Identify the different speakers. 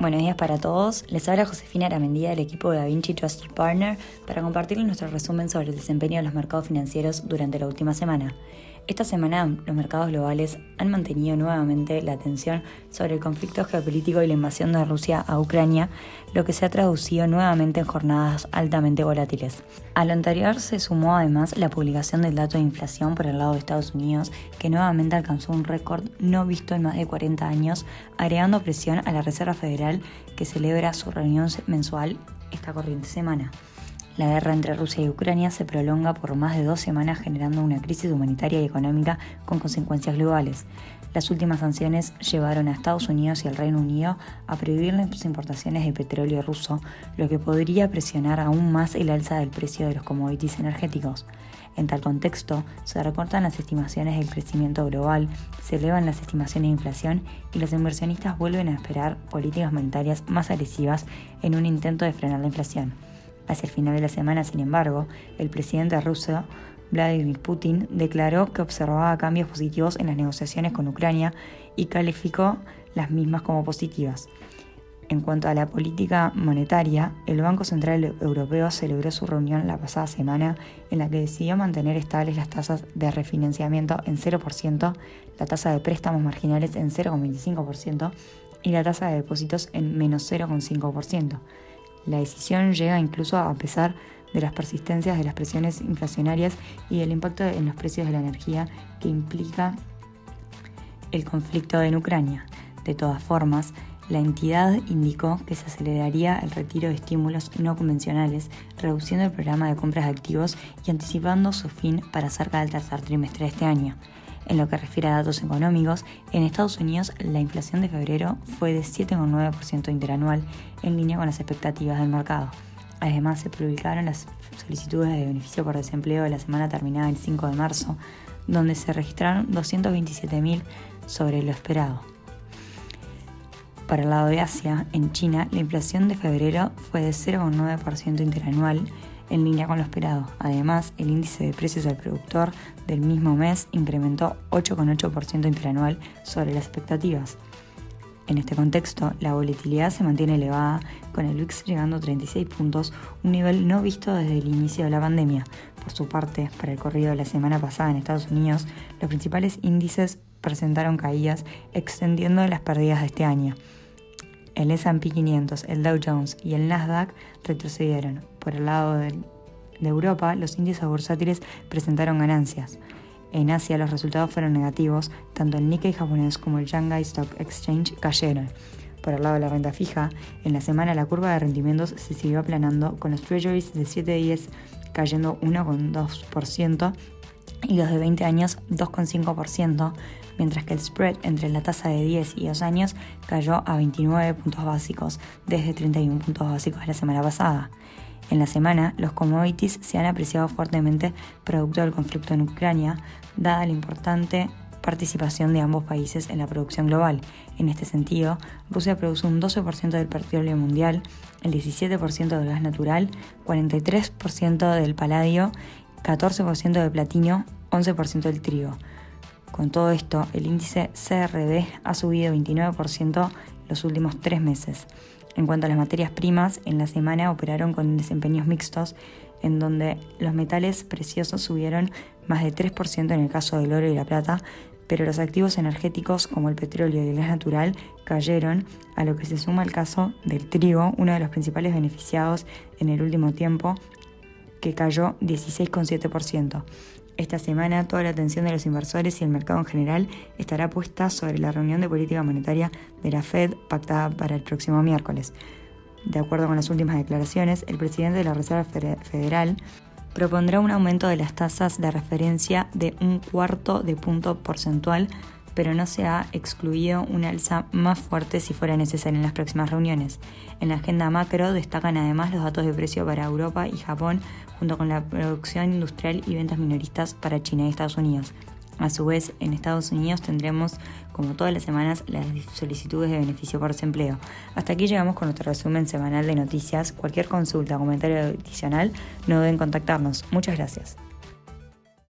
Speaker 1: Buenos días para todos. Les habla Josefina Aramendía del equipo de DaVinci Trusted Partner para compartirles nuestro resumen sobre el desempeño de los mercados financieros durante la última semana. Esta semana los mercados globales han mantenido nuevamente la atención sobre el conflicto geopolítico y la invasión de Rusia a Ucrania, lo que se ha traducido nuevamente en jornadas altamente volátiles. A lo anterior se sumó además la publicación del dato de inflación por el lado de Estados Unidos, que nuevamente alcanzó un récord no visto en más de 40 años, agregando presión a la Reserva Federal que celebra su reunión mensual esta corriente semana. La guerra entre Rusia y Ucrania se prolonga por más de dos semanas generando una crisis humanitaria y económica con consecuencias globales. Las últimas sanciones llevaron a Estados Unidos y al Reino Unido a prohibir las importaciones de petróleo ruso, lo que podría presionar aún más el alza del precio de los commodities energéticos. En tal contexto, se recortan las estimaciones del crecimiento global, se elevan las estimaciones de inflación y los inversionistas vuelven a esperar políticas monetarias más agresivas en un intento de frenar la inflación. Hacia el final de la semana, sin embargo, el presidente ruso, Vladimir Putin, declaró que observaba cambios positivos en las negociaciones con Ucrania y calificó las mismas como positivas. En cuanto a la política monetaria, el Banco Central Europeo celebró su reunión la pasada semana en la que decidió mantener estables las tasas de refinanciamiento en 0%, la tasa de préstamos marginales en 0,25% y la tasa de depósitos en menos 0,5%. La decisión llega incluso a pesar de las persistencias de las presiones inflacionarias y el impacto en los precios de la energía que implica el conflicto en Ucrania. De todas formas, la entidad indicó que se aceleraría el retiro de estímulos no convencionales, reduciendo el programa de compras de activos y anticipando su fin para cerca del tercer trimestre de este año. En lo que refiere a datos económicos, en Estados Unidos la inflación de febrero fue de 7,9% interanual, en línea con las expectativas del mercado. Además, se publicaron las solicitudes de beneficio por desempleo de la semana terminada el 5 de marzo, donde se registraron 227.000 sobre lo esperado. Para el lado de Asia, en China, la inflación de febrero fue de 0,9% interanual, en línea con lo esperado. Además, el índice de precios al productor del mismo mes incrementó 8,8% interanual sobre las expectativas. En este contexto, la volatilidad se mantiene elevada, con el VIX llegando a 36 puntos, un nivel no visto desde el inicio de la pandemia. Por su parte, para el corrido de la semana pasada en Estados Unidos, los principales índices presentaron caídas, extendiendo las pérdidas de este año. El S&P 500, el Dow Jones y el Nasdaq retrocedieron. Por el lado de, Europa, los índices bursátiles presentaron ganancias. En Asia los resultados fueron negativos, tanto el Nikkei japonés como el Shanghai Stock Exchange cayeron. Por el lado de la renta fija, en la semana la curva de rendimientos se siguió aplanando, con los treasuries de 7 días cayendo 1,2% y los de 20 años 2,5%, mientras que el spread entre la tasa de 10 y 2 años cayó a 29 puntos básicos, desde 31 puntos básicos la semana pasada. En la semana, los commodities se han apreciado fuertemente producto del conflicto en Ucrania, dada la importante participación de ambos países en la producción global. En este sentido, Rusia produce un 12% del petróleo mundial, el 17% del gas natural, 43% del paladio 14% de platino, 11% del trigo. Con todo esto, el índice CRB ha subido 29% los últimos tres meses. En cuanto a las materias primas, en la semana operaron con desempeños mixtos, en donde los metales preciosos subieron más de 3% en el caso del oro y la plata, pero los activos energéticos como el petróleo y el gas natural cayeron, a lo que se suma el caso del trigo, uno de los principales beneficiados en el último tiempo, que cayó 16,7%. Esta semana toda la atención de los inversores y el mercado en general estará puesta sobre la reunión de política monetaria de la Fed pactada para el próximo miércoles. De acuerdo con las últimas declaraciones, el presidente de la Reserva Federal propondrá un aumento de las tasas de referencia de un cuarto de punto porcentual pero no se ha excluido una alza más fuerte si fuera necesaria en las próximas reuniones. En la agenda macro destacan además los datos de precio para Europa y Japón, junto con la producción industrial y ventas minoristas para China y Estados Unidos. A su vez, en Estados Unidos tendremos, como todas las semanas, las solicitudes de beneficio por desempleo. Hasta aquí llegamos con nuestro resumen semanal de noticias. Cualquier consulta o comentario adicional, no deben contactarnos. Muchas gracias.